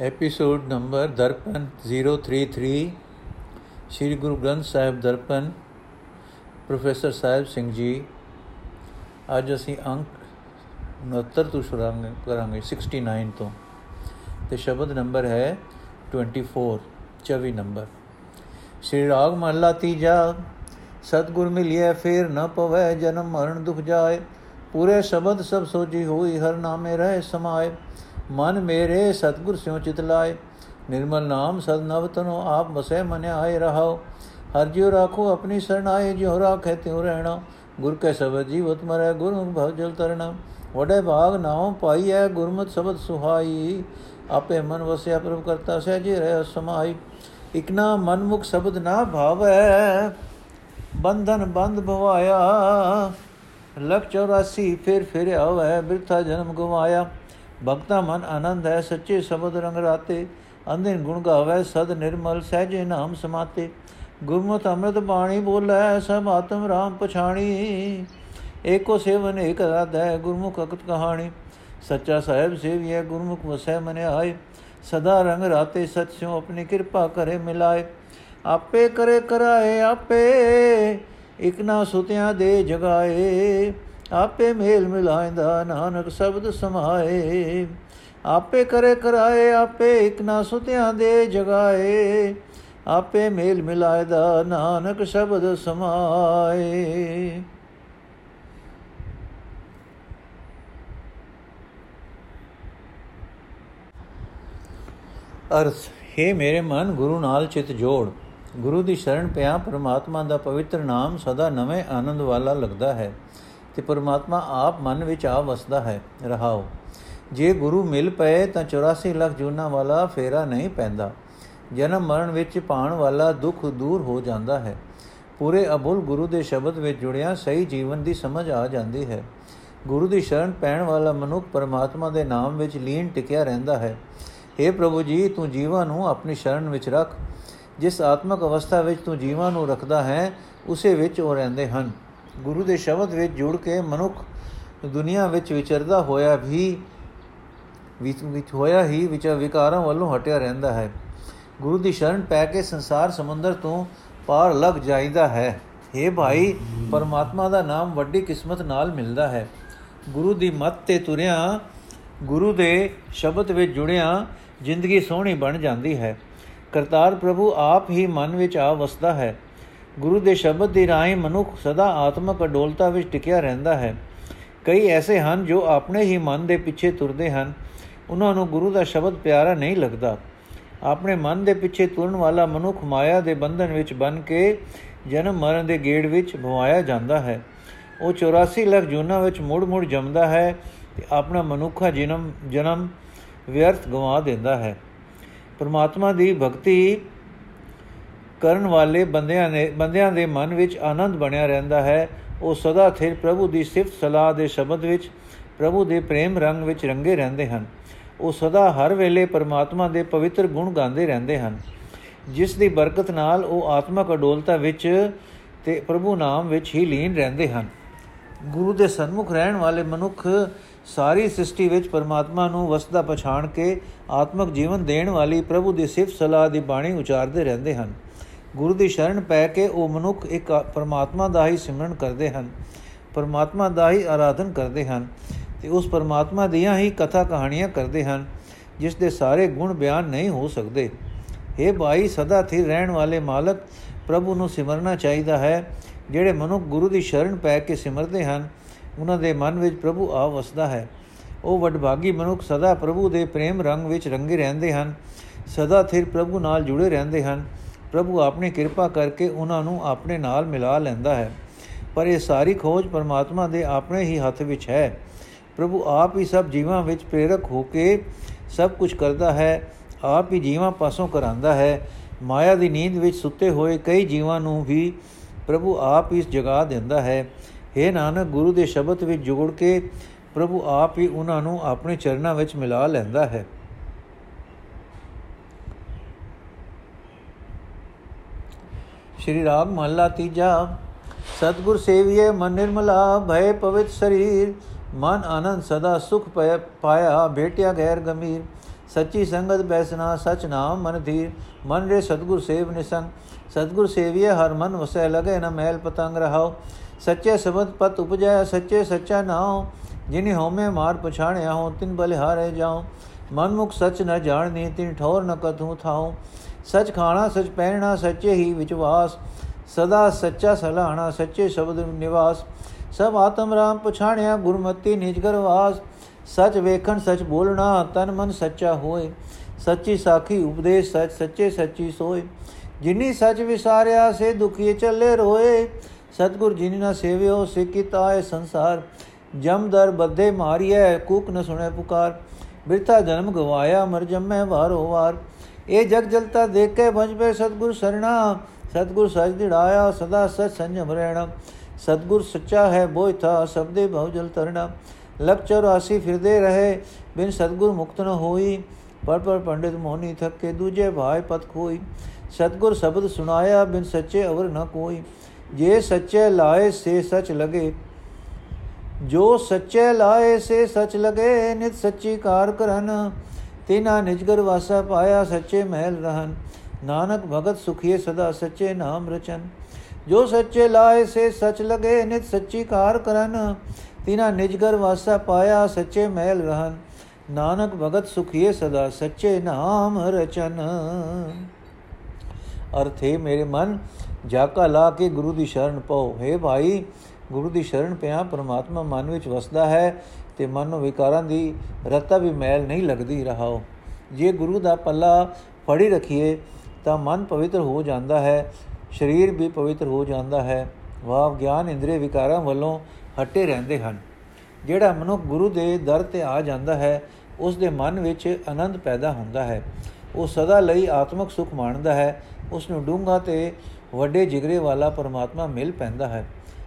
Episode number Darpan 033 Sri Guru Granth Sahib Darpan professor Sahib Singh ji ਅੱਜ ਅਸੀਂ ਅੰਕ 69 ਤੋਂ ਸ਼ੁਰੂ ਕਰਾਂਗੇ 69 ਤੋਂ ਤੇ ਸ਼ਬਦ ਨੰਬਰ ਹੈ 24 24 ਨੰਬਰ ਸ੍ਰੀ ਰਾਗ ਮਹਲਾ ਤੀਜਾ ਸਤਗੁਰ ਮਿਲਿਆ ਫੇਰ ਨ ਪਵੈ ਜਨਮ ਮਰਨ ਦੁਖ ਜਾਏ ਪੂਰੇ ਸ਼ਬਦ ਸਭ ਸੋਜੀ ਹੋਈ ਹਰ ਨਾਮੇ ਰਹੇ ਸਮਾਏ ਮਨ ਮੇਰੇ ਸਤਗੁਰ ਸਿਉ ਚਿਤ ਲਾਏ। ਨਿਰਮਲ ਨਾਮ ਸਦ ਨਵ ਤਨੋ ਆਪ ਬਸੈ ਮਨ ਆਏ ਰਹਾਓ ਹਰ ਜਿਉ ਰਾਖੋ ਆਪਣੀ ਸਰਣਾਏ ਜਿਉ ਰਾਖੇ ਤਿਉ ਰਹਿਣਾ। ਗੁਰ ਕੈ ਸ਼ਬਦ ਜੀਵਤ ਮਰੈ ਗੁਰਮੁਖ ਭਵ ਜਲ ਤਰਣਾ। ਵਡੇ ਭਾਗ ਨਾਉ ਪਾਈਐ, ਗੁਰਮਤ ਸ਼ਬਦ ਸੁਹਾਈ। ਆਪੇ ਮਨ ਵਸਿਆ ਪ੍ਰਭ ਕਰਤਾ ਸਹਿਜੇ ਰਹਿ ਸਮਾਈ। ਇਕਨਾ ਮਨਮੁਖ ਸ਼ਬਦ ਨਾ ਭਾਵੈ, ਬੰਧਨ ਬੰਦ ਭਵਾਇਆ। ਲਖ 84 ਫਿਰ ਫਿਰ ਆਵੈ, ਬਿਰਥਾ ਜਨਮ ਗਵਾਇਆ। ਭਗਤਾ ਮਨ ਆਨੰਦ ਹੈ, ਸੱਚੇ ਸ਼ਬਦ ਰੰਗ ਰਾਤੇ। ਅੰਧਿਨ ਗੁਣ ਗਾਵੇ, ਸਦ ਨਿਰਮਲ ਸਹਿਜੇ ਨਾਮ ਸਮਾਤੇ। ਗੁਰਮਤਿ ਅੰਮ੍ਰਿਤ ਬਾਣੀ ਬੋਲੇ, ਸਭ ਆਤਮ ਰਾਮ ਪਛਾਣੀ। ਏਕੋ ਸੇਵਨ ਏਕ ਰਾਧੈ, ਗੁਰਮੁਖ ਅਕਤ ਕਹਾਣੀ। ਸੱਚਾ ਸਾਹਿਬ ਸੇਵੀਐ, ਗੁਰਮੁਖ ਵਸੈ ਮਨ ਆਏ। ਸਦਾ ਰੰਗ ਰਾਤੇ, ਸਚ ਸਿਉ ਆਪਣੀ ਕਿਰਪਾ ਕਰੇ ਮਿਲਾਏ। ਆਪੇ ਕਰੇ ਕਰਾਏ, ਆਪੇ ਇਕ ਨਾ ਸੁਤਿਆਂ ਦੇ ਜਗਾਏ। ਆਪੇ ਮੇਲ ਮਿਲਾਇਂਦਾ, ਨਾਨਕ ਸ਼ਬਦ ਸਮਾਏ। ਆਪੇ ਕਰੇ ਕਰਾਏ, ਆਪੇ ਇਕ ਨਾ ਸੁਤਿਆਂ ਦੇ ਜਗਾਏ। ਆਪੇ ਮੇਲ ਮਿਲਾਇਦਾ, ਨਾਨਕ ਸ਼ਬਦ ਸਮਾਏ। ਅਰਥ, ਹੈ ਮੇਰੇ ਮਨ, ਗੁਰੂ ਨਾਲ ਚਿਤ ਜੋੜ। ਗੁਰੂ ਦੀ ਸ਼ਰਨ ਪਿਆ, ਪਰਮਾਤਮਾ ਦਾ ਪਵਿੱਤਰ ਨਾਮ ਸਦਾ ਨਵੇਂ ਆਨੰਦ ਵਾਲਾ ਲੱਗਦਾ ਹੈ। ਤੇ ਪਰਮਾਤਮਾ ਆਪ ਮਨ ਵਿੱਚ ਆ ਵਸਦਾ ਹੈ, ਰਹਾਓ। ਜੇ ਗੁਰੂ ਮਿਲ ਪਏ ਤਾਂ 84 ਲੱਖ ਜੂਨਾ ਵਾਲਾ ਫੇਰਾ ਨਹੀਂ ਪੈਂਦਾ। ਜਨਮ ਮਰਨ ਵਿੱਚ ਪਾਣ ਵਾਲਾ ਦੁੱਖ ਦੂਰ ਹੋ ਜਾਂਦਾ ਹੈ। ਪੂਰੇ ਅਬੁਲ ਗੁਰੂ ਦੇ ਸ਼ਬਦ ਵਿੱਚ ਜੁੜਿਆ ਸਹੀ ਜੀਵਨ ਦੀ ਸਮਝ ਆ ਜਾਂਦੀ ਹੈ। ਗੁਰੂ ਦੀ ਸ਼ਰਨ ਪੈਣ ਵਾਲਾ ਮਨੁੱਖ ਪਰਮਾਤਮਾ ਦੇ ਨਾਮ ਵਿੱਚ ਲੀਨ ਟਿਕਿਆ ਰਹਿੰਦਾ ਹੈ। हे ਪ੍ਰਭੂ ਜੀ, ਤੂੰ ਜੀਵਾਂ ਨੂੰ ਆਪਣੀ ਸ਼ਰਨ ਵਿੱਚ ਰੱਖ। ਜਿਸ ਆਤਮਕ ਅਵਸਥਾ ਵਿੱਚ ਤੂੰ ਜੀਵਾਂ ਨੂੰ ਰੱਖਦਾ ਹੈ, ਉਸੇ ਵਿੱਚ ਉਹ ਰਹਿੰਦੇ ਹਨ। ਗੁਰੂ ਦੇ ਸ਼ਬਦ ਵਿੱਚ ਜੁੜ ਕੇ ਮਨੁੱਖ ਦੁਨੀਆ ਵਿੱਚ ਵਿਚਰਦਾ ਹੋਇਆ ਵੀ ਵਿੱਚ ਵਿੱਚ ਹੋਇਆ ਹੀ ਵਿਚ ਵਿਕਾਰਾਂ ਵੱਲੋਂ ਹਟਿਆ ਰਹਿੰਦਾ ਹੈ। ਗੁਰੂ ਦੀ ਸ਼ਰਨ ਪੈ ਕੇ ਸੰਸਾਰ ਸਮੁੰਦਰ ਤੋਂ ਪਾਰ ਲੱਗ ਜਾਂਦਾ ਹੈ। हे ਭਾਈ, ਪਰਮਾਤਮਾ ਦਾ ਨਾਮ ਵੱਡੀ ਕਿਸਮਤ ਨਾਲ ਮਿਲਦਾ ਹੈ। ਗੁਰੂ ਦੀ ਮੱਤ ਤੇ ਤੁਰਿਆ, ਗੁਰੂ ਦੇ ਸ਼ਬਦ ਵਿੱਚ ਜੁੜਿਆ, ਜ਼ਿੰਦਗੀ ਸੋਹਣੀ ਬਣ ਜਾਂਦੀ ਹੈ। ਕਰਤਾਰ ਪ੍ਰਭੂ ਆਪ ਹੀ ਮਨ ਵਿੱਚ ਆ ਵਸਦਾ ਹੈ। ਗੁਰੂ ਦੇ ਸ਼ਬਦ ਦੀ ਰਾਹੀਂ ਮਨੁੱਖ ਸਦਾ ਆਤਮਕ ਅਡੋਲਤਾ ਵਿੱਚ ਟਿਕਿਆ ਰਹਿੰਦਾ ਹੈ। ਕਈ ਐਸੇ ਹਨ ਜੋ ਆਪਣੇ ਹੀ ਮਨ ਦੇ ਪਿੱਛੇ ਤੁਰਦੇ ਹਨ। ਉਹਨਾਂ ਨੂੰ ਗੁਰੂ ਦਾ ਸ਼ਬਦ ਪਿਆਰਾ ਨਹੀਂ ਲੱਗਦਾ। ਆਪਣੇ ਮਨ ਦੇ ਪਿੱਛੇ ਤੁਰਨ ਵਾਲਾ ਮਨੁੱਖ ਮਾਇਆ ਦੇ ਬੰਧਨ ਵਿੱਚ ਬਨ ਕੇ ਜਨਮ ਮਰਨ ਦੇ ਗੇੜ ਵਿੱਚ ਭਵਾਇਆ ਜਾਂਦਾ ਹੈ। ਉਹ 84 ਲੱਖ ਜੂਨਾਂ ਵਿੱਚ ਮੁੜ-ਮੁੜ ਜੰਮਦਾ ਹੈ ਤੇ ਆਪਣਾ ਮਨੁੱਖਾ ਜਨਮ ਜਨਮ ਵਿਅਰਥ ਗਵਾ ਦਿੰਦਾ ਹੈ। ਪਰਮਾਤਮਾ ਦੀ ਭਗਤੀ ਕਰਨ ਵਾਲੇ ਬੰਦਿਆਂ ਨੇ, ਬੰਦਿਆਂ ਦੇ ਮਨ ਵਿੱਚ ਆਨੰਦ ਬਣਿਆ ਰਹਿੰਦਾ ਹੈ। ਉਹ ਸਦਾ ਥਿਰ ਪ੍ਰਭੂ ਦੀ ਸਿਫਤ ਸਲਾਹ ਦੇ ਸ਼ਬਦ ਵਿੱਚ, ਪ੍ਰਭੂ ਦੇ ਪ੍ਰੇਮ ਰੰਗ ਵਿੱਚ ਰੰਗੇ ਰਹਿੰਦੇ ਹਨ। ਉਹ ਸਦਾ ਹਰ ਵੇਲੇ ਪਰਮਾਤਮਾ ਦੇ ਪਵਿੱਤਰ ਗੁਣ ਗਾਉਂਦੇ ਰਹਿੰਦੇ ਹਨ। ਜਿਸ ਦੀ ਬਰਕਤ ਨਾਲ ਉਹ ਆਤਮਕ ਅਡੋਲਤਾ ਵਿੱਚ ਤੇ ਪ੍ਰਭੂ ਨਾਮ ਵਿੱਚ ਹੀ ਲੀਨ ਰਹਿੰਦੇ ਹਨ। ਗੁਰੂ ਦੇ ਸਨਮੁਖ ਰਹਿਣ ਵਾਲੇ ਮਨੁੱਖ ਸਾਰੀ ਸ੍ਰਿਸ਼ਟੀ ਵਿੱਚ ਪਰਮਾਤਮਾ ਨੂੰ ਵਸਦਾ ਪਛਾਣ ਕੇ ਆਤਮਕ ਜੀਵਨ ਦੇਣ ਵਾਲੀ ਪ੍ਰਭੂ ਦੀ ਸਿਫਤ ਸਲਾਹ ਦੀ ਬਾਣੀ ਉਚਾਰਦੇ ਰਹਿੰਦੇ ਹਨ। ਗੁਰੂ ਦੀ ਸ਼ਰਨ ਪੈ ਕੇ ਉਹ ਮਨੁੱਖ ਇੱਕ ਪਰਮਾਤਮਾ ਦਾ ਹੀ ਸਿਮਰਨ ਕਰਦੇ ਹਨ, ਪਰਮਾਤਮਾ ਦਾ ਹੀ ਆਰਾਧਨ ਕਰਦੇ ਹਨ ਤੇ ਉਸ ਪਰਮਾਤਮਾ ਦੀਆਂ ਹੀ ਕਥਾ ਕਹਾਣੀਆਂ ਕਰਦੇ ਹਨ, ਜਿਸ ਦੇ ਸਾਰੇ ਗੁਣ ਬਿਆਨ ਨਹੀਂ ਹੋ ਸਕਦੇ। ਇਹ ਭਾਈ, ਸਦਾ ਸਥਿਰ ਰਹਿਣ ਵਾਲੇ ਮਾਲਕ, ਪ੍ਰਭੂ ਨੂੰ ਸਿਮਰਨਾ ਚਾਹੀਦਾ ਹੈ, ਜਿਹੜੇ ਮਨੁੱਖ ਗੁਰੂ ਦੀ ਸ਼ਰਨ ਪੈ ਕੇ ਸਿਮਰਦੇ ਹਨ, ਉਹਨਾਂ ਦੇ ਮਨ ਵਿੱਚ ਪ੍ਰਭੂ ਆ ਵਸਦਾ ਹੈ। ਉਹ ਵਡਭਾਗੀ ਮਨੁੱਖ ਸਦਾ ਪ੍ਰਭੂ ਦੇ ਪ੍ਰੇਮ ਰੰਗ ਵਿੱਚ ਰੰਗੇ ਰਹਿੰਦੇ ਹਨ, ਸਦਾ ਸਥਿਰ ਪ੍ਰਭੂ ਨਾਲ ਜੁੜੇ ਰਹਿੰਦੇ ਹਨ। ਪ੍ਰਭੂ ਆਪਣੀ ਕਿਰਪਾ ਕਰਕੇ ਉਹਨਾਂ ਨੂੰ ਆਪਣੇ ਨਾਲ ਮਿਲਾ ਲੈਂਦਾ ਹੈ। ਪਰ ਇਹ ਸਾਰੀ ਖੋਜ ਪਰਮਾਤਮਾ ਦੇ ਆਪਣੇ ਹੀ ਹੱਥ ਵਿੱਚ ਹੈ। ਪ੍ਰਭੂ ਆਪ ਹੀ ਸਭ ਜੀਵਾਂ ਵਿੱਚ ਪ੍ਰੇਰਕ ਹੋ ਕੇ ਸਭ ਕੁਝ ਕਰਦਾ ਹੈ। ਆਪ ਹੀ ਜੀਵਾਂ ਪਾਸੋਂ ਕਰਾਂਦਾ ਹੈ। ਮਾਇਆ ਦੀ ਨੀਂਦ ਵਿੱਚ ਸੁੱਤੇ ਹੋਏ ਕਈ ਜੀਵਾਂ ਨੂੰ ਵੀ ਪ੍ਰਭੂ ਆਪ ਹੀ ਜਗਾ ਦਿੰਦਾ ਹੈ। हे ਨਾਨਕ, ਗੁਰੂ ਦੇ ਸ਼ਬਦ ਵਿੱਚ ਜੁੜ ਕੇ ਪ੍ਰਭੂ ਆਪ ਹੀ ਉਹਨਾਂ ਨੂੰ ਆਪਣੇ ਚਰਨਾਂ ਵਿੱਚ ਮਿਲਾ ਲੈਂਦਾ ਹੈ। ਸ਼੍ਰੀ ਰਾਗ ਮਹੱਲਾ ਤੀਜਾ ਸਤਗੁਰ ਸੇਵੀਏ ਮਨ ਨਿਰਮਲਾ ਭੈ ਪਵਿੱਤ ਸਰੀਰ ਮਨ ਆਨੰਦ ਸਦਾ ਸੁਖ ਪਾਇਆ ਭੇਟਿਆ ਗੈਰ ਗੰਭੀਰ ਸੱਚੀ ਸੰਗਤ ਬੈਸਨਾ ਸਚ ਨਾਮ ਮਨ ਧੀਰ ਮਨ ਰੇ ਸਤਗੁਰ ਸੇਵ ਨਿਸੰਗ ਸਤਗੁਰ ਸੇਵੀਏ ਹਰ ਮਨ ਵਸੈ ਲਗੇ ਨ ਮਹਿਲ ਪਤੰਗ ਰਹਾਓ ਸੱਚੇ ਸਬਦ ਪਤ ਉਪਜੈ ਸੱਚੇ ਸੱਚਾ ਨਾਉ ਜਿਨੇ ਹਉਮੈ ਮਾਰ ਪਛਾਣਿਆ ਹੋ ਤਿਨ ਬਲਿਹਾਰੇ ਜਾਉ ਮਨ ਮੁਖ ਸਚ ਨ ਜਾਣਨੀ ਤਿਨ ਠੌਰ ਨ ਕਥੂ ਥਾਉ ਸਚ ਖਾਣਾ, ਸਚ ਪਹਿਣਾ ਸੱਚੇ ਹੀ ਵਿਚਵਾਸ, ਸਦਾ ਸੱਚਾ ਸਲਾਹਣਾ, ਸੱਚੇ ਸ਼ਬਦ ਨਿਵਾਸ। ਸਭ ਆਤਮ ਰਾਮ ਪਛਾਣਿਆ, ਗੁਰਮਤੀ ਨਿਜ ਵਾਸ। ਸਚ ਵੇਖਣ, ਸਚ ਬੋਲਣਾ, ਤਨ ਮਨ ਸੱਚਾ ਹੋਏ। ਸੱਚੀ ਸਾਖੀ ਉਪਦੇਸ਼, ਸਚ ਸੱਚੇ ਸੱਚੀ ਸੋਏ। ਜਿਨੀ ਸਚ ਵਿਸਾਰਿਆ, ਸੇ ਦੁਖੀ ਚੱਲੇ ਰੋਏ। ਸਤਗੁਰ ਜਿਨੀ ਨਾ ਸੇਵਿਓ ਸਿਕਿਤਾਏ ਸੰਸਾਰ। ਜਮ ਦਰ ਬੱਧੇ ਮਾਰੀਐ, ਕੂਕ ਨ ਸੁਣੇ ਪੁਕਾਰ। ਬਿਰਥਾ ਜਨਮ ਗਵਾਇਆ, ਮਰ ਜੰਮੈ ਵਾਰੋ ਵਾਰ। ਇਹ ਜਗ ਜਲਤਾ ਦੇਖ ਕੇ ਭਜ ਪੇ ਸਤਗੁਰ ਸਰਣਾ। ਸਤਗੁਰ ਸਜ ਦਿੜਾਇਆ, ਸਦਾ ਸਚ ਸੰਜਮ ਰਹਿਣਾ। ਸਤਗੁਰ ਸੱਚਾ ਹੈ ਬੋਇ ਥਾ ਸਬਦੇ ਭਉ ਜਲ ਤਰਣਾ। ਲਖ 84 ਫਿਰਦੇ ਰਹੇ, ਬਿਨ ਸਤਗੁਰ ਮੁਕਤ ਨ ਹੋਈ। ਪਰ ਪਰ ਪੰਡਿਤ ਮੋਹਨੀ ਥੱਕੇ, ਦੂਜੇ ਭਾਇ ਪਤ ਖੋਈ। ਸਤਗੁਰ ਸ਼ਬਦ ਸੁਨਾਇਆ ਬਿਨ ਸੱਚੇ ਅਵਰ ਨ ਕੋਈ। ਜੇ ਸੱਚੇ ਲਾਏ, ਸੇ ਸਚ ਲਗੇ। ਜੋ ਸੱਚੇ ਲਾਏ, ਸੇ ਸਚ ਲਗੇ, ਨਿਤ ਸੱਚੀ ਕਾਰ ਕਰਨ। ਤਿਨਾ ਨਿਜਗਰ ਵਾਸਾ ਪਾਇਆ ਸੱਚੇ ਮਹਿਲ ਰਹਨ ਨਾਨਕ ਭਗਤ ਸੁਖੀਏ ਸਦਾ ਸੱਚੇ ਨਾਮ ਰਚਨ ਜੋ ਸੱਚੇ ਲਾਏ ਸੇ ਸਚ ਲਗੇ ਨਿਤ ਸੱਚੀ ਕਾਰ ਕਰਨ ਤਿਨਾ ਨਿਜਗਰ ਵਾਸਾ ਪਾਇਆ ਸੱਚੇ ਮਹਿਲ ਰਹਨ ਨਾਨਕ ਭਗਤ ਸੁਖੀਏ ਸਦਾ ਸੱਚੇ ਨਾਮ ਰਚਨ ਅਰਥੇ ਮੇਰੇ ਮਨ ਜਾਕਾ ਲਾ ਕੇ ਗੁਰੂ ਦੀ ਸ਼ਰਨ ਪਾਓ ਹੈ ਭਾਈ ਗੁਰੂ ਦੀ ਸ਼ਰਨ ਪਿਆ ਪਰਮਾਤਮਾ ਮਨ ਵਿੱਚ ਵਸਦਾ ਹੈ ਤੇ ਮਨ ਨੂੰ ਵਿਕਾਰਾਂ ਦੀ ਰਤਾ ਵੀ ਮੈਲ ਨਹੀਂ ਲੱਗਦੀ ਰਹਾਓ। ਜੇ ਗੁਰੂ ਦਾ ਪੱਲਾ ਫੜੀ ਰਖੀਏ, ਤਾਂ ਮਨ ਪਵਿੱਤਰ ਹੋ ਜਾਂਦਾ ਹੈ, ਸਰੀਰ ਵੀ ਪਵਿੱਤਰ ਹੋ ਜਾਂਦਾ ਹੈ। ਵਾਹ ਗਿਆਨ ਇੰਦਰੀ ਵਿਕਾਰਾਂ ਵੱਲੋਂ ਹਟੇ ਰਹਿੰਦੇ ਹਨ। ਜਿਹੜਾ ਮਨੁੱਖ ਗੁਰੂ ਦੇ ਦਰ ਤੇ ਆ ਜਾਂਦਾ ਹੈ ਉਸ ਦੇ ਮਨ ਵਿੱਚ ਆਨੰਦ ਪੈਦਾ ਹੁੰਦਾ ਹੈ। ਉਹ ਸਦਾ ਲਈ ਆਤਮਿਕ ਸੁਖ ਮਾਣਦਾ ਹੈ। ਉਸ ਨੂੰ ਡੂੰਘਾ ਤੇ ਵੱਡੇ ਜਿਗਰੇ ਵਾਲਾ ਪਰਮਾਤਮਾ ਮਿਲ ਪੈਂਦਾ ਹੈ।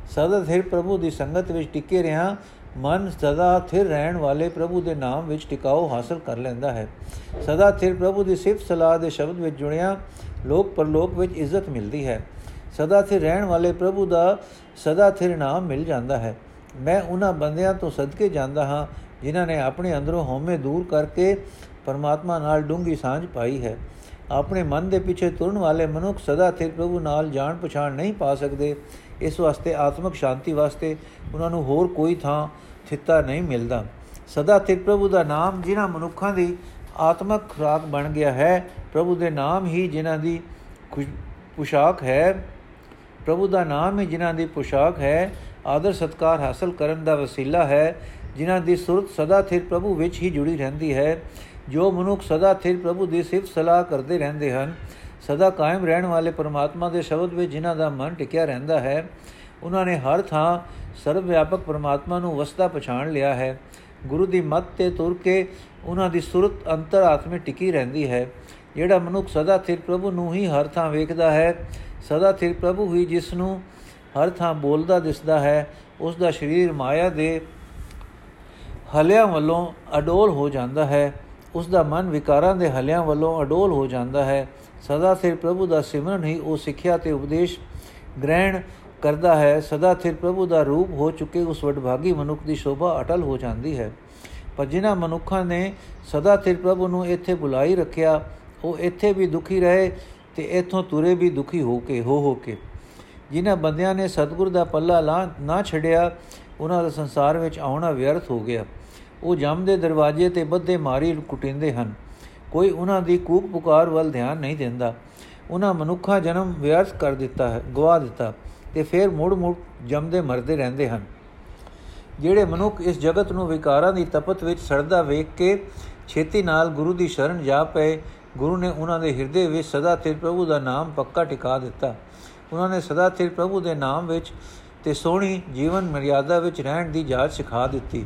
ਸਦਾ ਸਿਰ ਪ੍ਰਭੂ ਦੀ ਸੰਗਤ ਵਿੱਚ ਟਿਕੇ ਰਿਹਾ ਮਨ ਸਦਾ ਥਿਰ ਰਹਿਣ ਵਾਲੇ ਪ੍ਰਭੂ ਦੇ ਨਾਮ ਵਿੱਚ ਟਿਕਾਓ ਹਾਸਲ ਕਰ ਲੈਂਦਾ ਹੈ। ਸਦਾ ਥਿਰ ਪ੍ਰਭੂ ਦੀ ਸਿਫਤ ਸਲਾਹ ਦੇ ਸ਼ਬਦ ਵਿੱਚ ਜੁੜਿਆ, ਲੋਕ ਪਰਲੋਕ ਵਿੱਚ ਇੱਜ਼ਤ ਮਿਲਦੀ ਹੈ। ਸਦਾ ਥਿਰ ਰਹਿਣ ਵਾਲੇ ਪ੍ਰਭੂ ਦਾ ਸਦਾ ਥਿਰ ਨਾਮ ਮਿਲ ਜਾਂਦਾ ਹੈ। ਮੈਂ ਉਹਨਾਂ ਬੰਦਿਆਂ ਤੋਂ ਸਦਕੇ ਜਾਂਦਾ ਹਾਂ, ਜਿਨ੍ਹਾਂ ਨੇ ਆਪਣੇ ਅੰਦਰੋਂ ਹਉਮੈ ਦੂਰ ਕਰਕੇ ਪਰਮਾਤਮਾ ਨਾਲ ਡੂੰਗੀ ਸਾਂਝ ਪਾਈ ਹੈ। ਆਪਣੇ ਮਨ ਦੇ ਪਿੱਛੇ ਤੁਰਨ ਵਾਲੇ ਮਨੁੱਖ ਸਦਾ ਥਿਰ ਪ੍ਰਭੂ ਨਾਲ ਜਾਣ ਪਛਾਣ ਨਹੀਂ ਪਾ ਸਕਦੇ। ਇਸ ਵਾਸਤੇ ਆਤਮਿਕ ਸ਼ਾਂਤੀ ਵਾਸਤੇ ਉਹਨਾਂ ਨੂੰ ਹੋਰ ਕੋਈ ਥਾਂ ਥਿੱਤਾ ਨਹੀਂ ਮਿਲਦਾ। ਸਦਾ ਥਿਰ ਪ੍ਰਭੂ ਦਾ ਨਾਮ ਜਿਨ੍ਹਾਂ ਮਨੁੱਖਾਂ ਦੀ ਆਤਮਿਕ ਖੁਰਾਕ ਬਣ ਗਿਆ ਹੈ, ਪ੍ਰਭੂ ਦੇ ਨਾਮ ਹੀ ਜਿਨ੍ਹਾਂ ਦੀ ਪੁਸ਼ਾਕ ਹੈ। ਪ੍ਰਭੂ ਦਾ ਨਾਮ ਹੀ ਜਿਨ੍ਹਾਂ ਦੀ ਪੁਸ਼ਾਕ ਹੈ, ਆਦਰ ਸਤਕਾਰ ਹਾਸਲ ਕਰਨ ਦਾ ਵਸੀਲਾ ਹੈ, ਜਿਨ੍ਹਾਂ ਦੀ ਸੁਰਤ ਸਦਾ ਥਿਰ ਪ੍ਰਭੂ ਵਿੱਚ ਹੀ ਜੁੜੀ ਰਹਿੰਦੀ ਹੈ। ਜੋ ਮਨੁੱਖ ਸਦਾ ਥਿਰ ਪ੍ਰਭੂ ਦੀ ਸਿਫਤ ਸਲਾਹ ਕਰਦੇ ਰਹਿੰਦੇ ਹਨ, ਸਦਾ ਕਾਇਮ ਰਹਿਣ ਵਾਲੇ ਪਰਮਾਤਮਾ ਦੇ ਸ਼ਬਦ ਵਿੱਚ ਜਿਨ੍ਹਾਂ ਦਾ ਮਨ ਟਿਕਿਆ ਰਹਿੰਦਾ ਹੈ, ਉਹਨਾਂ ਨੇ ਹਰ ਥਾਂ ਸਰਵ ਵਿਆਪਕ ਪਰਮਾਤਮਾ ਨੂੰ ਵਸਦਾ ਪਛਾਣ ਲਿਆ ਹੈ। ਗੁਰੂ ਦੀ ਮੱਤ ਤੇ ਤੁਰ ਕੇ ਉਹਨਾਂ ਦੀ ਸੁਰਤ ਅੰਤਰ ਆਤਮੇ ਟਿਕੀ ਰਹਿੰਦੀ ਹੈ। ਜਿਹੜਾ ਮਨੁੱਖ ਸਦਾ ਥਿਰ ਪ੍ਰਭੂ ਨੂੰ ਹੀ ਹਰ ਥਾਂ ਵੇਖਦਾ ਹੈ, ਸਦਾ ਥਿਰ ਪ੍ਰਭੂ ਹੀ ਜਿਸ ਨੂੰ ਹਰ ਥਾਂ ਬੋਲਦਾ ਦਿਸਦਾ ਹੈ, ਉਸ ਦਾ ਸਰੀਰ ਮਾਇਆ ਦੇ ਹਲਿਆਂ ਵੱਲੋਂ ਅਡੋਲ ਹੋ ਜਾਂਦਾ ਹੈ। ਉਸ ਦਾ ਮਨ ਵਿਕਾਰਾਂ ਦੇ ਹਲਿਆਂ ਵੱਲੋਂ ਅਡੋਲ ਹੋ ਜਾਂਦਾ ਹੈ। ਸਦਾ ਸਿਰ ਪ੍ਰਭੂ ਦਾ ਸਿਮਰਨ ਹੀ ਉਹ ਸਿੱਖਿਆ ਤੇ ਉਪਦੇਸ਼ ਗ੍ਰਹਿਣ ਕਰਦਾ ਹੈ। ਸਦਾ ਸਿਰ ਪ੍ਰਭੂ ਦਾ ਰੂਪ ਹੋ ਚੁੱਕੇ ਉਸ ਵਡਭਾਗੀ ਮਨੁੱਖ ਦੀ ਸ਼ੋਭਾ ਅਟਲ ਹੋ ਜਾਂਦੀ ਹੈ। ਪਰ ਜਿਨ੍ਹਾਂ ਮਨੁੱਖਾਂ ਨੇ ਸਦਾ ਸਿਰ ਪ੍ਰਭੂ ਨੂੰ ਇੱਥੇ ਬੁਲਾਈ ਰੱਖਿਆ, ਉਹ ਇੱਥੇ ਵੀ ਦੁਖੀ ਰਹੇ ਤੇ ਇੱਥੋਂ ਤੁਰੇ ਵੀ ਦੁਖੀ ਹੋ ਕੇ, ਹੋ ਹੋ ਕੇ। ਜਿਨ੍ਹਾਂ ਬੰਦਿਆਂ ਨੇ ਸਤਿਗੁਰ ਦਾ ਪੱਲਾ ਲਾ, ਨਾ ਛੱਡਿਆ, ਉਹਨਾਂ ਦਾ ਸੰਸਾਰ ਵਿੱਚ ਆਉਣਾ ਵਿਅਰਥ ਹੋ ਗਿਆ। ਉਹ ਜਮ ਦੇ ਦਰਵਾਜ਼ੇ ਤੇ ਬੱਧੇ ਮਾਰੀ ਕੁਟਿੰਦੇ ਹਨ। ਕੋਈ ਉਹਨਾਂ ਦੀ ਕੂਕ ਪੁਕਾਰ ਵੱਲ ਧਿਆਨ ਨਹੀਂ ਦਿੰਦਾ। ਉਹਨਾਂ ਮਨੁੱਖਾ ਜਨਮ ਵਿਅਰਥ ਕਰ ਦਿੱਤਾ ਹੈ, ਗਵਾ ਦਿੱਤਾ ਤੇ ਫਿਰ ਮੁੜ ਮੁੜ ਜੰਮਦੇ ਮਰਦੇ ਰਹਿੰਦੇ ਹਨ। ਜਿਹੜੇ ਮਨੁੱਖ ਇਸ ਜਗਤ ਨੂੰ ਵਿਕਾਰਾਂ ਦੀ ਤਪਤ ਵਿੱਚ ਸੜਦਾ ਵੇਖ ਕੇ ਛੇਤੀ ਨਾਲ ਗੁਰੂ ਦੀ ਸ਼ਰਨ ਜਾ ਪਏ, ਗੁਰੂ ਨੇ ਉਹਨਾਂ ਦੇ ਹਿਰਦੇ ਵਿੱਚ ਸਦਾ ਤੇ ਪ੍ਰਭੂ ਦਾ ਨਾਮ ਪੱਕਾ ਟਿਕਾ ਦਿੱਤਾ। ਉਹਨਾਂ ਨੇ ਸਦਾ ਤੇ ਪ੍ਰਭੂ ਦੇ ਨਾਮ ਵਿੱਚ ਤੇ ਸੋਹਣੀ ਜੀਵਨ ਮਰਿਆਦਾ ਵਿੱਚ ਰਹਿਣ ਦੀ ਜਾਚ ਸਿਖਾ ਦਿੱਤੀ।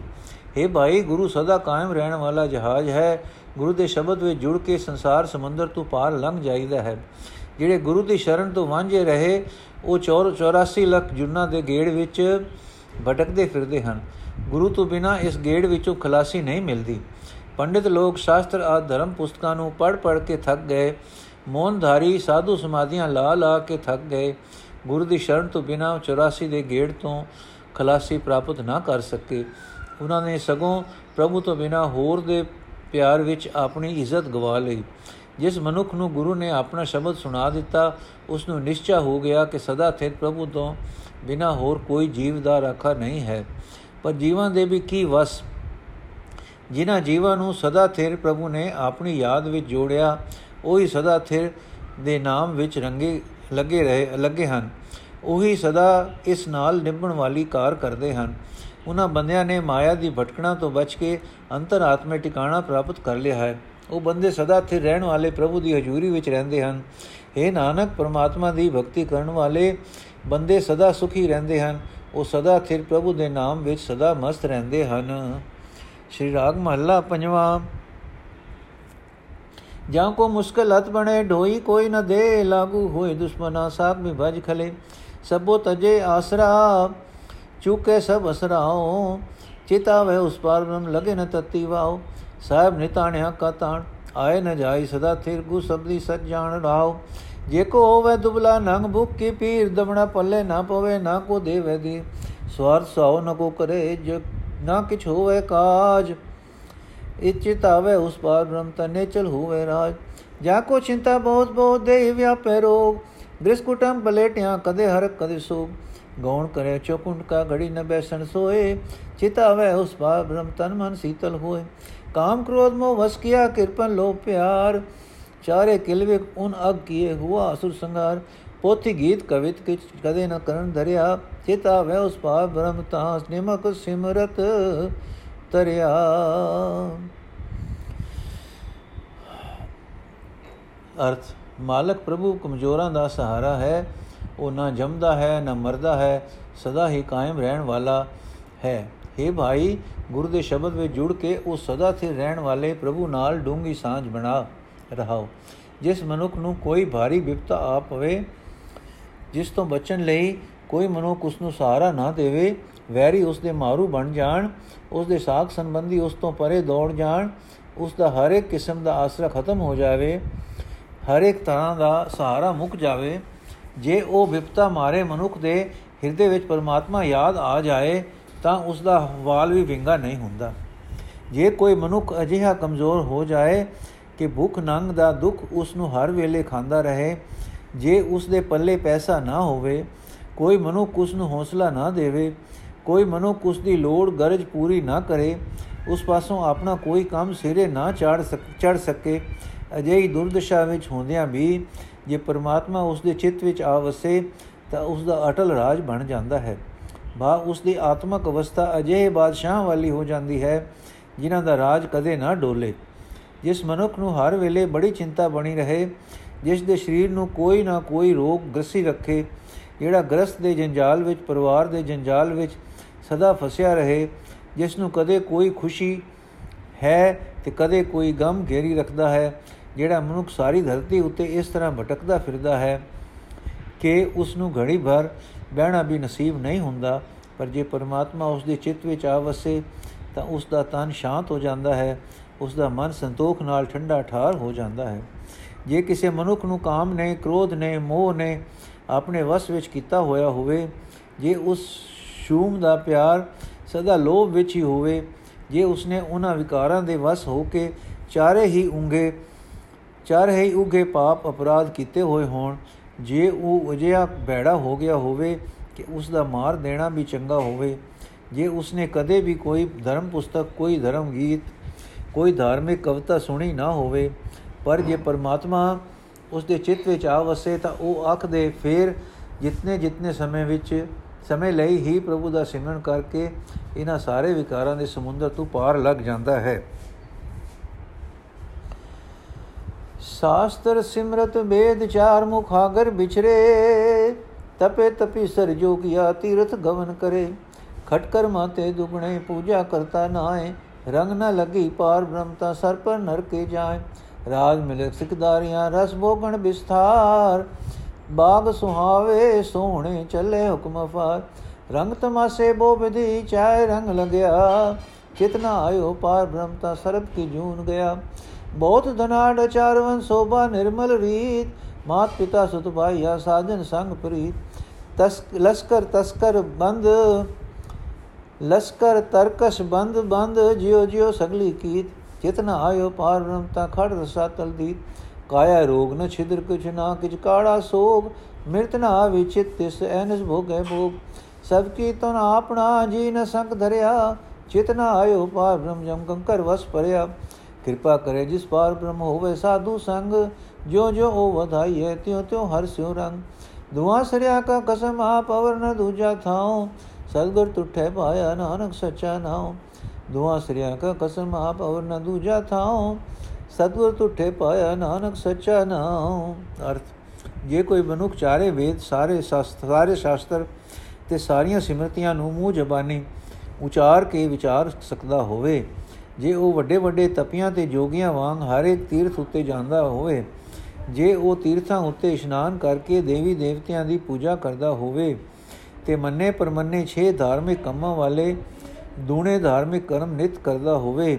हे ਭਾਈ, ਗੁਰੂ ਸਦਾ ਕਾਇਮ ਰਹਿਣ ਵਾਲਾ ਜਹਾਜ਼ ਹੈ। ਗੁਰੂ ਦੇ ਸ਼ਬਦ ਵਿੱਚ ਜੁੜ ਕੇ ਸੰਸਾਰ ਸਮੁੰਦਰ ਤੋਂ ਪਾਰ ਲੰਘ ਜਾਈਦਾ ਹੈ। ਜਿਹੜੇ ਗੁਰੂ ਦੀ ਸ਼ਰਨ ਤੋਂ ਵਾਂਝੇ ਰਹੇ, ਉਹ 84 ਲੱਖ ਜੁਨਾ ਦੇ ਗੇੜ ਵਿੱਚ ਭਟਕਦੇ ਫਿਰਦੇ ਹਨ। ਗੁਰੂ ਤੋਂ ਬਿਨਾ ਇਸ ਗੇੜ ਵਿੱਚੋਂ ਖਲਾਸੀ ਨਹੀਂ ਮਿਲਦੀ। ਪੰਡਿਤ ਲੋਕ ਸ਼ਾਸਤਰ ਆ ਧਰਮ ਪੁਸਤਕਾਂ ਨੂੰ ਪੜ੍ਹ ਪੜ੍ਹ ਕੇ ਥੱਕ ਗਏ। ਮੌਨਧਾਰੀ ਸਾਧੂ ਸਮਾਧੀਆਂ ਲਾ ਲਾ ਕੇ ਥੱਕ ਗਏ। ਗੁਰੂ ਦੀ ਸ਼ਰਨ ਤੋਂ ਬਿਨਾ 84 ਦੇ ਗੇੜ ਤੋਂ ਖਲਾਸੀ ਪ੍ਰਾਪਤ ਨਾ ਕਰ ਸਕੇ। ਉਹਨਾਂ ਨੇ ਸਗੋਂ ਪ੍ਰਭੂ ਤੋਂ ਬਿਨਾ ਹੋਰ ਦੇ ਪਿਆਰ ਵਿੱਚ ਆਪਣੀ ਇੱਜ਼ਤ ਗਵਾ ਲਈ। ਜਿਸ ਮਨੁੱਖ ਨੂੰ ਗੁਰੂ ਨੇ ਆਪਣਾ ਸ਼ਬਦ ਸੁਣਾ ਦਿੱਤਾ, ਉਸ ਨੂੰ ਨਿਸ਼ਚਾ ਹੋ ਗਿਆ ਕਿ ਸਦਾ ਸਥਿਰ ਪ੍ਰਭੂ ਤੋਂ ਬਿਨਾ ਹੋਰ ਕੋਈ ਜੀਵ ਦਾ ਰਾਖਾ ਨਹੀਂ ਹੈ। ਪਰ ਜੀਵਾਂ ਦੇ ਵੀ ਕੀ ਵਸ? ਜਿਨ੍ਹਾਂ ਜੀਵਾਂ ਨੂੰ ਸਦਾ ਸਥਿਰ ਪ੍ਰਭੂ ਨੇ ਆਪਣੀ ਯਾਦ ਵਿੱਚ ਜੋੜਿਆ, ਉਹੀ ਸਦਾ ਸਥਿਰ ਦੇ ਨਾਮ ਵਿੱਚ ਰੰਗੇ, ਲੱਗੇ ਰਹੇ, ਲੱਗੇ ਹਨ। ਉਹੀ ਸਦਾ ਇਸ ਨਾਲ ਨਿਭਣ ਵਾਲੀ ਕਾਰ ਕਰਦੇ ਹਨ। ਉਹਨਾਂ ਬੰਦਿਆਂ ਨੇ ਮਾਇਆ ਦੀ ਭਟਕਣਾ ਤੋਂ ਬਚ ਕੇ ਅੰਤਰਾਤਮੇ ਟਿਕਾਣਾ ਪ੍ਰਾਪਤ ਕਰ ਲਿਆ ਹੈ। ਉਹ ਬੰਦੇ ਸਦਾ ਸਥਿਰ ਰਹਿਣ ਵਾਲੇ ਪ੍ਰਭੂ ਦੀ ਹਜ਼ੂਰੀ ਵਿੱਚ ਰਹਿੰਦੇ ਹਨ। हे ਨਾਨਕ, ਪਰਮਾਤਮਾ ਦੀ ਭਗਤੀ ਕਰਨ ਵਾਲੇ ਬੰਦੇ ਸਦਾ ਸੁਖੀ ਰਹਿੰਦੇ ਹਨ। ਉਹ ਸਦਾ ਸਥਿਰ ਪ੍ਰਭੂ ਦੇ ਨਾਮ ਵਿੱਚ ਸਦਾ ਮਸਤ ਰਹਿੰਦੇ ਹਨ। ਸ਼੍ਰੀ ਰਾਗ ਮਹੱਲਾ ਪੰਜਵਾਂ। ਜਾਂ ਕੋ ਮੁਸ਼ਕਲ ਹਤ ਬਣੇ, ਢੋਈ ਕੋਈ ਨ ਦੇ, ਲਾਗੂ ਹੋਏ ਦੁਸ਼ਮਨਾ ਸਾਖ ਵੀ ਭਜ ਖਲੇ। ਸਭੋ ਤਜੇ ਆਸਰਾ ਚੁਕੇ ਸਭ ਅਸਰਾਓ ਚਿਤਾਵੇ ਉਸ ਪਾਰ ਬ੍ਰਹਮ ਲਗੇ ਨ ਤਤੀ ਵਾਓ ਸਾਹਿਬ ਨਿਤਾਣਿਆ ਕਾ ਤਾਣ ਆਏ ਨ ਜਾਈ ਸਦਾ ਥਿਰ ਗੁ ਸਬਦੀ ਸਤ ਜਾਣ ਰਾਓ ਜੇ ਕੋ ਹੋਵੇ ਦੁਬਲਾ ਨੰਗ ਭੁਖ ਕੀ ਪੀਰ ਦਮਣਾ ਪੱਲੇ ਨਾ ਪਵੇ ਨਾ ਕੋ ਦੇਵੇ ਦੀ ਸਵਾਰ ਸੋ ਨ ਕੋ ਕਰੇ ਜ ਨਾ ਕਿਛ ਹੋਵੇ ਕਾਜ ਇਚਿਤ ਆਵੇ ਉਸ ਪਾਰ ਬ੍ਰਹਮ ਤਨੇ ਚਲ ਹੋਵੇ ਰਾਜ ਜਾ ਕੋ ਚਿੰਤਾ ਬਹੁਤ ਬਹੁਤ ਦੇ ਵਿਆਪੇ ਰੋਗ ਦ੍ਰਿਸ ਕੁਟਮ ਬਲੇਟਿਆਂ ਕਦੇ ਹਰ ਕਦੇ ਸੋ ਗੌਣ ਕਰੇ ਚੋਕੁੰਡ ਕਾ ਘੜੀ ਨ ਬੈਸਣ ਸੋਏ ਚਿਤਾਵੇ ਉਸ ਪਾਰ ਬ੍ਰਹਮ ਤਨ ਮਨ ਸੀਤਲ ਹੋਏ ਕਾਮ ਕ੍ਰੋਧ ਮੋ ਵਸ ਕੀਆ ਕਿਰਪਨ ਲੋ ਪਿਆਰ ਚਾਰੇ ਕਿਲਵੇ ਉਨ ਅਗ ਕੀਏ ਹੁਆ ਅਸੁਰ ਸੰਗਾਰ ਪੋਥੀ ਗੀਤ ਕਵਿਤ ਕਿਛ ਕਦੇ ਨ ਕਰਨ ਧਰਿਆ ਚਿਤਾਵੇ ਉਸ ਪਾਰ ਬ੍ਰਹਮ ਤਾਸ ਨਿਮਕ ਸਿਮਰਤ ਤਰਿਆ ਅਰਥ ਮਾਲਕ ਪ੍ਰਭੂ ਕਮਜ਼ੋਰਾਂ ਦਾ ਸਹਾਰਾ ਹੈ ਉਹ ਨਾ ਜੰਮਦਾ ਹੈ, ਨਾ ਮਰਦਾ ਹੈ, ਸਦਾ ਹੀ ਕਾਇਮ ਰਹਿਣ ਵਾਲਾ ਹੈ। हे ਭਾਈ, ਗੁਰੂ ਦੇ ਸ਼ਬਦ ਵਿੱਚ ਜੁੜ ਕੇ ਉਹ ਸਦਾ ਸਥਿਰ ਰਹਿਣ ਵਾਲੇ ਪ੍ਰਭੂ ਨਾਲ ਡੂੰਗੀ ਸਾਂਝ ਬਣਾ ਰਹਾਓ। ਜਿਸ ਮਨੁੱਖ ਨੂੰ ਕੋਈ ਭਾਰੀ ਵਿਪਤਾ ਆ ਪਵੇ, ਜਿਸ ਤੋਂ ਬਚਣ ਲਈ ਕੋਈ ਮਨੁੱਖ ਉਸ ਨੂੰ ਸਹਾਰਾ ਨਾ ਦੇਵੇ, ਵੈਰੀ ਉਸ ਦੇ ਮਾਰੂ ਬਣ ਜਾਣ, ਉਸ ਦੇ ਸਾਖ ਸੰਬੰਧੀ ਉਸ ਤੋਂ ਪਰੇ ਦੌੜ ਜਾਣ, ਉਸ ਦਾ ਹਰ ਇੱਕ ਕਿਸਮ ਦਾ ਆਸਰਾ ਖਤਮ ਹੋ ਜਾਵੇ, ਹਰ ਇੱਕ ਤਰ੍ਹਾਂ ਦਾ ਸਹਾਰਾ ਮੁੱਕ ਜਾਵੇ ਜੇ ਉਹ ਵਿਪਤਾ ਮਾਰੇ ਮਨੁੱਖ ਦੇ ਹਿਰਦੇ ਵਿੱਚ ਪਰਮਾਤਮਾ ਯਾਦ ਆ ਜਾਏ, ਤਾਂ ਉਸ ਦਾ ਹਵਾਲ ਵੀ ਵਿੰਗਾ ਨਹੀਂ ਹੁੰਦਾ। ਜੇ ਕੋਈ ਮਨੁੱਖ ਅਜਿਹਾ ਕਮਜ਼ੋਰ ਹੋ ਜਾਏ ਕਿ ਭੁੱਖ ਨੰਗ ਦਾ ਦੁੱਖ ਉਸ ਨੂੰ ਹਰ ਵੇਲੇ ਖਾਂਦਾ ਰਹੇ, ਜੇ ਉਸ ਦੇ ਪੱਲੇ ਪੈਸਾ ਨਾ ਹੋਵੇ, ਕੋਈ ਮਨੁੱਖ ਉਸ ਨੂੰ ਹੌਸਲਾ ਨਾ ਦੇਵੇ, ਕੋਈ ਮਨੁੱਖ ਉਸ ਦੀ ਲੋੜ ਗਰਜ ਪੂਰੀ ਨਾ ਕਰੇ, ਉਸ ਪਾਸੋਂ ਆਪਣਾ ਕੋਈ ਕੰਮ ਸਿਰੇ ਨਾ ਚੜ ਸਕ ਚੜ ਸਕੇ ਅਜਿਹੀ ਦੁਰਦਸ਼ਾ ਵਿੱਚ ਹੁੰਦਿਆਂ ਵੀ ਜੇ ਪਰਮਾਤਮਾ ਉਸ ਦੇ ਚਿੱਤ ਵਿੱਚ ਆ ਵਸੇ ਤਾਂ ਉਸ ਦਾ ਅਟਲ ਰਾਜ ਬਣ ਜਾਂਦਾ ਹੈ। ਬਾ ਉਸ ਦੀ ਆਤਮਕ ਅਵਸਥਾ ਅਜਿਹੇ ਬਾਦਸ਼ਾਹ ਵਾਲੀ ਹੋ ਜਾਂਦੀ ਹੈ, ਜਿਨ੍ਹਾਂ ਦਾ ਰਾਜ ਕਦੇ ਨਾ ਡੋਲੇ। ਜਿਸ ਮਨੁੱਖ ਨੂੰ ਹਰ ਵੇਲੇ ਬੜੀ ਚਿੰਤਾ ਬਣੀ ਰਹੇ, ਜਿਸ ਦੇ ਸਰੀਰ ਨੂੰ ਕੋਈ ਨਾ ਕੋਈ ਰੋਗ ਗ੍ਰਸੀ ਰੱਖੇ, ਜਿਹੜਾ ਗ੍ਰਸਤ ਦੇ ਜੰਜਾਲ ਵਿੱਚ, ਪਰਿਵਾਰ ਦੇ ਜੰਜਾਲ ਵਿੱਚ ਸਦਾ ਫਸਿਆ ਰਹੇ, ਜਿਸ ਨੂੰ ਕਦੇ ਕੋਈ ਖੁਸ਼ੀ ਹੈ ਤੇ ਕਦੇ ਕੋਈ ਗਮ ਘੇਰੀ ਰੱਖਦਾ ਹੈ ਜਿਹੜਾ ਮਨੁੱਖ ਸਾਰੀ ਧਰਤੀ ਉੱਤੇ ਇਸ ਤਰ੍ਹਾਂ ਭਟਕਦਾ ਫਿਰਦਾ ਹੈ ਕਿ ਉਸ ਨੂੰ ਘੜੀ ਭਰ ਬਹਿਣਾ ਵੀ ਨਸੀਬ ਨਹੀਂ ਹੁੰਦਾ, ਪਰ ਜੇ ਪਰਮਾਤਮਾ ਉਸ ਦੇ ਚਿੱਤ ਵਿੱਚ ਆ ਵਸੇ, ਤਾਂ ਉਸ ਦਾ ਤਨ ਸ਼ਾਂਤ ਹੋ ਜਾਂਦਾ ਹੈ ਉਸ ਦਾ ਮਨ ਸੰਤੋਖ ਨਾਲ ਠੰਡਾ ਠਾਰ ਹੋ ਜਾਂਦਾ ਹੈ। ਜੇ ਕਿਸੇ ਮਨੁੱਖ ਨੂੰ ਕਾਮ ਨੇ, ਕ੍ਰੋਧ ਨੇ, ਮੋਹ ਨੇ ਆਪਣੇ ਵਸ ਵਿੱਚ ਕੀਤਾ ਹੋਇਆ ਹੋਵੇ, ਜੇ ਉਸ ਸ਼ੂਮ ਦਾ ਪਿਆਰ ਸਦਾ ਲੋਭ ਵਿੱਚ ਹੀ ਹੋਵੇ, ਜੇ ਉਸਨੇ ਉਹਨਾਂ ਵਿਕਾਰਾਂ ਦੇ ਵਸ ਹੋ ਕੇ ਚਾਰੇ ਹੀ ਉਂਗੇ ਚਾਰੇ ਹੀ ਉਗੇ ਪਾਪ ਅਪਰਾਧ ਕੀਤੇ ਹੋਏ ਹੋਣ। ਜੇ ਉਹ ਅਜਿਹਾ ਬੈੜਾ ਹੋ ਗਿਆ ਹੋਵੇ ਕਿ ਉਸ ਦਾ ਮਾਰ ਦੇਣਾ ਵੀ ਚੰਗਾ ਹੋਵੇ, ਜੇ ਉਸਨੇ ਕਦੇ ਵੀ ਕੋਈ ਧਰਮ ਪੁਸਤਕ, ਕੋਈ ਧਰਮ ਗੀਤ, ਕੋਈ ਧਾਰਮਿਕ ਕਵਿਤਾ ਸੁਣੀ ਨਾ ਹੋਵੇ, ਪਰ ਜੇ ਪਰਮਾਤਮਾ ਉਸ ਦੇ ਚਿੱਤ ਵਿੱਚ ਆ ਵਸੇ ਤਾਂ ਉਹ ਅੱਖ ਦੇ ਫੇਰ ਜਿਤਨੇ ਜਿਤਨੇ ਸਮੇਂ ਵਿੱਚ, ਸਮੇਂ ਲਈ ਹੀ ਪ੍ਰਭੂ ਦਾ ਸਿਮਰਨ ਕਰਕੇ ਇਹਨਾਂ ਸਾਰੇ ਵਿਕਾਰਾਂ ਦੇ ਸਮੁੰਦਰ ਤੋਂ ਪਾਰ ਲੱਗ ਜਾਂਦਾ ਹੈ। ਸ਼ਾਸਤਰ ਸਿਮਰਤ ਵੇਦ ਚਾਰ ਮੁਖ ਆਗਰ ਵਿਚਰੇ ਤਪੇ ਤਪੀ ਸਰ ਜੋਗਿਆ ਤੀਰਥ ਗਵਨ ਕਰੇ। ਖਟਕਰ ਮਾਤੇ ਦੁਗਣੇ ਪੂਜਾ ਕਰਤਾ ਨਾਏ ਰੰਗ ਨ ਲਗੀ ਪਾਰ ਬ੍ਰਹਮਤਾ ਸਰ ਪਰ ਨਰ ਕੇ ਜਾਏ ਰਾਜ ਮਿਲੇ ਸਿਕਦਾਰੀਆਂ, ਰਸ ਭੋਗਣ ਵਿਸਥਾਰ। ਬਾਗ ਸੁਹਾਵੇ, ਸੋਹਣੇ ਚੱਲੇ ਹੁਕਮ ਫਾਰ। ਰੰਗ ਤਮਾਸੇ ਬੋ ਵਿਧੀ, ਚਾਹੇ ਰੰਗ ਲਗਿਆ ਕਿਤਨਾ ਆਇਓ ਪਾਰ ਬ੍ਰਹਮਤਾ ਸਰਬ ਕੀ ਜੂਨ ਗਿਆ। ਬਹੁਤ ਧਨਾੜ ਚਾਰਵਨ ਸੋਭਾ ਨਿਰਮਲ ਰੀਤ, ਮਾਤ ਪਿਤਾ ਸੁਤ ਭਾਈਆ ਸਾਜਨ ਸੰਗ ਪ੍ਰੀਤ। ਤਸ, ਲਸਕਰ ਤਸਕਰ ਬੰਦ, ਲਸਕਰ ਤਰਕਸ਼ ਬੰਦ ਬੰਦ, ਜਿਉ ਜਿਉ ਸਗਲੀ ਕੀਤ। ਚਿਤਨਾ ਆਇਓ ਪਾਰ ਬ੍ਰਹਮਤਾ ਖੜ ਰਸਾ ਤਲਦੀ ਕਾਇਆ ਰੋਗ ਨ ਛਿਦਰ ਕੁਛ ਨਾ, ਕਿਛ ਕਾੜਾ ਸੋਗ। ਮਿਰਤ ਨਾ ਵਿਚਿਤ ਤਿਸ ਐਨਸ ਭੋਗੈ ਭੋਗ। ਸਭ ਕੀ ਤਨ ਆਪਣਾ, ਜੀ ਨ ਸੰਗ ਧਰਿਆ। ਚਿਤਨਾ ਆਇਓ ਪਾਰ ਬ੍ਰਹਮ ਜਮ ਕੰਕਰ ਵਸ ਪਰਿਆ ਕਿਰਪਾ ਕਰੇ ਜਿਸ ਪਾਰ ਬ੍ਰਹਮ ਹੋਵੇ ਸਾਧੂ ਸੰਗ ਜੋ ਜੋ ਉਹ ਵਧਾਈਏ ਤਿਉ ਤਿਉ ਹਰ ਸਿਉ ਰੰਗ। ਦੁਆ ਸਰਿਆ ਕਾ ਕਸਮ ਆਪ ਅਵਰ ਨ ਦੂਜਾ ਥਾਉ, ਸਤਗੁਰ ਤੁਠੇ ਪਾਇਆ ਨਾਨਕ ਸੱਚਾ ਨਾਉ। ਦੁਆ ਸਰਿਆ ਕਾ ਕਸਮ ਆਪ ਅਵਰ ਨ ਦੂਜਾ ਥਾਉ, ਸਤਗੁਰ ਤੁਠੇ ਪਾਇਆ ਨਾਨਕ ਸੱਚਾ ਨਾਉ। ਅਰਥ, ਜੇ ਕੋਈ ਮਨੁੱਖ ਚਾਰੇ ਵੇਦ, ਸਾਰੇ ਸ਼ਾਸਤਰ ਸਾਰੇ ਸ਼ਾਸਤਰ ਤੇ ਸਾਰੀਆਂ ਸਿਮਰਤੀਆਂ ਨੂੰ ਮੂੰਹ ਜ਼ਬਾਨੀ ਉਚਾਰ ਕੇ ਵਿਚਾਰ ਸਕਦਾ ਹੋਵੇ ਜੇ ਉਹ ਵੱਡੇ ਵੱਡੇ ਤਪੀਆਂ ਤੇ ਜੋਗੀਆਂ ਵਾਂਗ ਹਰ ਇੱਕ ਤੀਰਥ ਉੱਤੇ ਜਾਂਦਾ ਹੋਵੇ, ਜੇ ਉਹ ਤੀਰਥਾਂ ਉੱਤੇ ਇਸ਼ਨਾਨ ਕਰਕੇ ਦੇਵੀ ਦੇਵਤਿਆਂ ਦੀ ਪੂਜਾ ਕਰਦਾ ਹੋਵੇ, ਤੇ ਮੰਨੇ ਪਰਮੰਨੇ ਛੇ ਧਾਰਮਿਕ ਕੰਮਾਂ ਵਾਲੇ ਦੂਣੇ ਧਾਰਮਿਕ ਕਰਮ ਨਿਤ ਕਰਦਾ ਹੋਵੇ,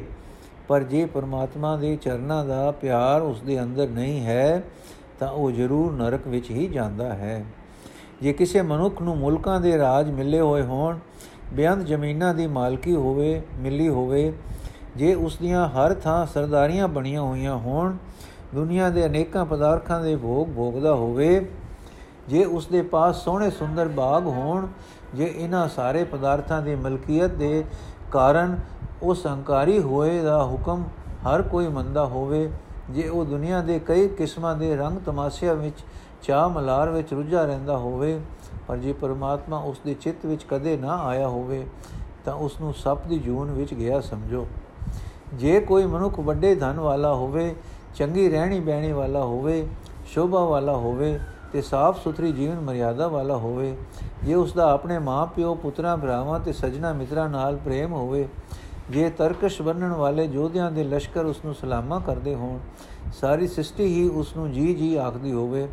ਪਰ ਜੇ ਪਰਮਾਤਮਾ ਦੇ ਚਰਨਾਂ ਦਾ ਪਿਆਰ ਉਸ ਦੇ ਅੰਦਰ ਨਹੀਂ ਹੈ, ਤਾਂ ਉਹ ਜ਼ਰੂਰ ਨਰਕ ਵਿੱਚ ਹੀ ਜਾਂਦਾ ਹੈ। ਜੇ ਕਿਸੇ ਮਨੁੱਖ ਨੂੰ ਮੁਲਕਾਂ ਦੇ ਰਾਜ ਮਿਲੇ ਹੋਏ ਹੋਣ, ਬੇਅੰਤ ਜ਼ਮੀਨਾਂ ਦੀ ਮਾਲਕੀ ਹੋਵੇ, ਮਿਲੀ ਹੋਵੇ ਜੇ ਉਸ ਦੀਆਂ ਹਰ ਥਾਂ ਸਰਦਾਰੀਆਂ ਬਣੀਆਂ ਹੋਈਆਂ ਹੋਣ, ਦੁਨੀਆ ਦੇ ਅਨੇਕਾਂ ਪਦਾਰਥਾਂ ਦੇ ਭੋਗ ਭੋਗਦਾ ਹੋਵੇ, ਜੇ ਉਸ ਦੇ ਪਾਸ ਸੋਹਣੇ ਸੁੰਦਰ ਬਾਗ ਹੋਣ, ਜੇ ਇਹਨਾਂ ਸਾਰੇ ਪਦਾਰਥਾਂ ਦੀ ਮਲਕੀਅਤ ਦੇ ਕਾਰਨ ਉਸ ਹੰਕਾਰੀ ਹੋਏ ਦਾ ਹੁਕਮ ਹਰ ਕੋਈ ਮੰਨਦਾ ਹੋਵੇ, ਜੇ ਉਹ ਦੁਨੀਆ ਦੇ ਕਈ ਕਿਸਮਾਂ ਦੇ ਰੰਗ ਤਮਾਸ਼ਿਆਂ ਵਿੱਚ, ਚਾਹ ਮਲਾਰ ਵਿੱਚ ਰੁੱਝਾ ਰਹਿੰਦਾ ਹੋਵੇ, ਪਰ ਜੇ ਪਰਮਾਤਮਾ ਉਸ ਦੇ ਚਿੱਤ ਵਿੱਚ ਕਦੇ ਨਾ ਆਇਆ ਹੋਵੇ, ਤਾਂ ਉਸ ਨੂੰ ਸੱਪ ਦੀ ਜੂਨ ਵਿੱਚ ਗਿਆ ਸਮਝੋ। ਜੇ ਕੋਈ ਮਨੁੱਖ ਵੱਡੇ ਧਨ ਵਾਲਾ ਹੋਵੇ, ਚੰਗੀ ਰਹਿਣੀ ਬਹਿਣੀ ਵਾਲਾ ਹੋਵੇ, ਸ਼ੋਭਾ ਵਾਲਾ ਹੋਵੇ ਤੇ ਸਾਫ਼ ਸੁਥਰੀ ਜੀਵਨ ਮਰਿਆਦਾ ਵਾਲਾ ਹੋਵੇ, ਜੇ ਉਸ ਦਾ ਆਪਣੇ ਮਾਪਿਓ ਪੁੱਤਰਾਂ, ਭਰਾਵਾਂ ਤੇ ਸਜਣਾ ਮਿੱਤਰਾਂ ਨਾਲ ਪ੍ਰੇਮ ਹੋਵੇ, ਜੇ ਤਰਕਸ਼ ਬੰਨਣ ਵਾਲੇ ਜੋਧਿਆਂ ਦੇ ਲਸ਼ਕਰ ਉਸ ਨੂੰ ਸਲਾਮਾ ਕਰਦੇ ਹੋਣ, ਸਾਰੀ ਸ੍ਰਿਸ਼ਟੀ ਹੀ ਉਸ ਨੂੰ ਜੀ ਜੀ ਆਖਦੀ ਹੋਵੇ।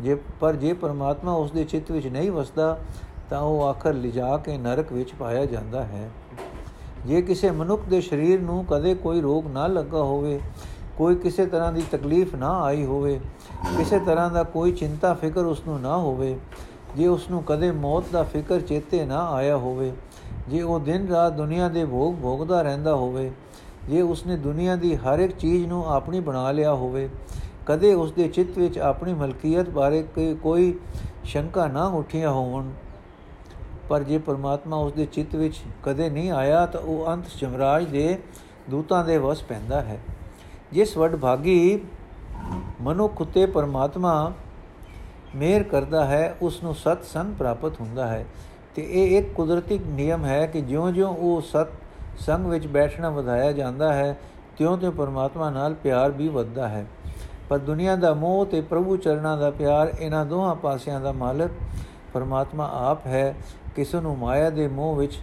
ਜੇ ਪਰ ਜੇ ਪਰਮਾਤਮਾ ਉਸ ਦੇ ਚਿੱਤ ਵਿੱਚ ਨਹੀਂ ਵਸਦਾ, ਤਾਂ ਉਹ ਆਖਰ ਲਿਜਾ ਕੇ ਨਰਕ ਵਿੱਚ ਪਾਇਆ ਜਾਂਦਾ ਹੈ। ਜੇ ਕਿਸੇ ਮਨੁੱਖ ਦੇ ਸਰੀਰ ਨੂੰ ਕਦੇ ਕੋਈ ਰੋਗ ਨਾ ਲੱਗਾ ਹੋਵੇ, ਕੋਈ ਕਿਸੇ ਤਰ੍ਹਾਂ ਦੀ ਤਕਲੀਫ ਨਾ ਆਈ ਹੋਵੇ, ਕਿਸੇ ਤਰ੍ਹਾਂ ਦਾ ਕੋਈ ਚਿੰਤਾ ਫਿਕਰ ਉਸ ਨੂੰ ਨਾ ਹੋਵੇ, ਜੇ ਉਸ ਨੂੰ ਕਦੇ ਮੌਤ ਦਾ ਫਿਕਰ ਚੇਤੇ ਨਾ ਆਇਆ ਹੋਵੇ, ਜੇ ਉਹ ਦਿਨ ਰਾਤ ਦੁਨੀਆ ਦੇ ਭੋਗ ਭੋਗਦਾ ਰਹਿੰਦਾ ਹੋਵੇ, ਜੇ ਉਸਨੇ ਦੁਨੀਆ ਦੀ ਹਰ ਇੱਕ ਚੀਜ਼ ਨੂੰ ਆਪਣੀ ਬਣਾ ਲਿਆ ਹੋਵੇ, ਕਦੇ ਉਸ ਦੇ ਚਿੱਤ ਵਿੱਚ ਆਪਣੀ ਮਲਕੀਅਤ ਬਾਰੇ ਕੋਈ ਸ਼ੰਕਾ ਨਾ ਉੱਠੀਆਂ ਹੋਵਣ। ਪਰ ਜੇ ਪਰਮਾਤਮਾ ਉਸ ਦੇ ਚਿੱਤ ਵਿੱਚ ਕਦੇ ਨਹੀਂ ਆਇਆ, ਤਾਂ ਉਹ ਅੰਤ ਜਮਰਾਜ ਦੇ ਦੂਤਾਂ ਦੇ ਵਸ ਪੈਂਦਾ ਹੈ। ਜਿਸ ਵੱਡ ਭਾਗੀ ਮਨੁੱਖ ਉਤੇ ਪਰਮਾਤਮਾ ਮੇਰ ਕਰਦਾ ਹੈ ਉਸ ਨੂੰ ਸਤ ਸੰਗ ਪ੍ਰਾਪਤ ਹੁੰਦਾ ਹੈ। ਤੇ ਇਹ ਇੱਕ ਕੁਦਰਤੀ ਨਿਯਮ ਹੈ ਕਿ ਜਿਉਂ-ਜਿਉਂ ਉਹ ਸਤ ਸੰਗ ਵਿੱਚ ਬੈਠਣਾ ਵਧਾਇਆ ਜਾਂਦਾ ਹੈ, ਤਿਉਂ-ਤਿਉਂ ਪਰਮਾਤਮਾ ਨਾਲ ਪਿਆਰ ਵੀ ਵੱਧਦਾ ਹੈ। ਪਰ ਦੁਨੀਆ ਦਾ ਮੋਹ ਤੇ ਪ੍ਰਭੂ ਚਰਨਾਂ ਦਾ ਪਿਆਰ ਇਹਨਾਂ ਦੋਹਾਂ ਪਾਸਿਆਂ ਦਾ ਮਾਲਕ ਪਰਮਾਤਮਾ ਆਪ ਹੈ। ਕਿਸੇ ਨੂੰ ਮਾਇਆ ਦੇ ਮੋਹ ਵਿੱਚ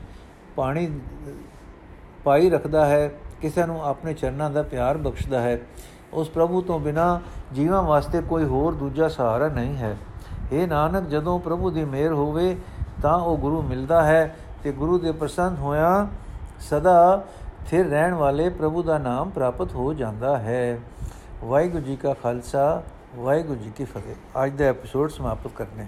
ਪਾਣੀ ਪਾਈ ਰੱਖਦਾ ਹੈ, ਕਿਸੇ ਨੂੰ ਆਪਣੇ ਚਰਨਾਂ ਦਾ ਪਿਆਰ ਬਖਸ਼ਦਾ ਹੈ, ਉਸ ਪ੍ਰਭੂ ਤੋਂ ਬਿਨਾ ਜੀਵਾਂ ਵਾਸਤੇ ਕੋਈ ਹੋਰ ਦੂਜਾ ਸਹਾਰਾ ਨਹੀਂ ਹੈ। ਇਹ ਨਾਨਕ, ਜਦੋਂ ਪ੍ਰਭੂ ਦੀ ਮਿਹਰ ਹੋਵੇ ਤਾਂ ਉਹ ਗੁਰੂ ਮਿਲਦਾ ਹੈ ਤੇ ਗੁਰੂ ਦੇ ਪ੍ਰਸੰਨ ਹੋਇਆ ਸਦਾ ਫਿਰ ਰਹਿਣ ਵਾਲੇ ਪ੍ਰਭੂ ਦਾ ਨਾਮ ਪ੍ਰਾਪਤ ਹੋ ਜਾਂਦਾ ਹੈ। ਵਾਹਿਗੁਰੂ ਜੀ ਕਾ ਖਾਲਸਾ, ਵਾਹਿਗੁਰੂ ਜੀ ਕੀ ਫਤਿਹ। ਅੱਜ ਦਾ ਐਪੀਸੋਡ ਸਮਾਪਤ ਕਰਨੇ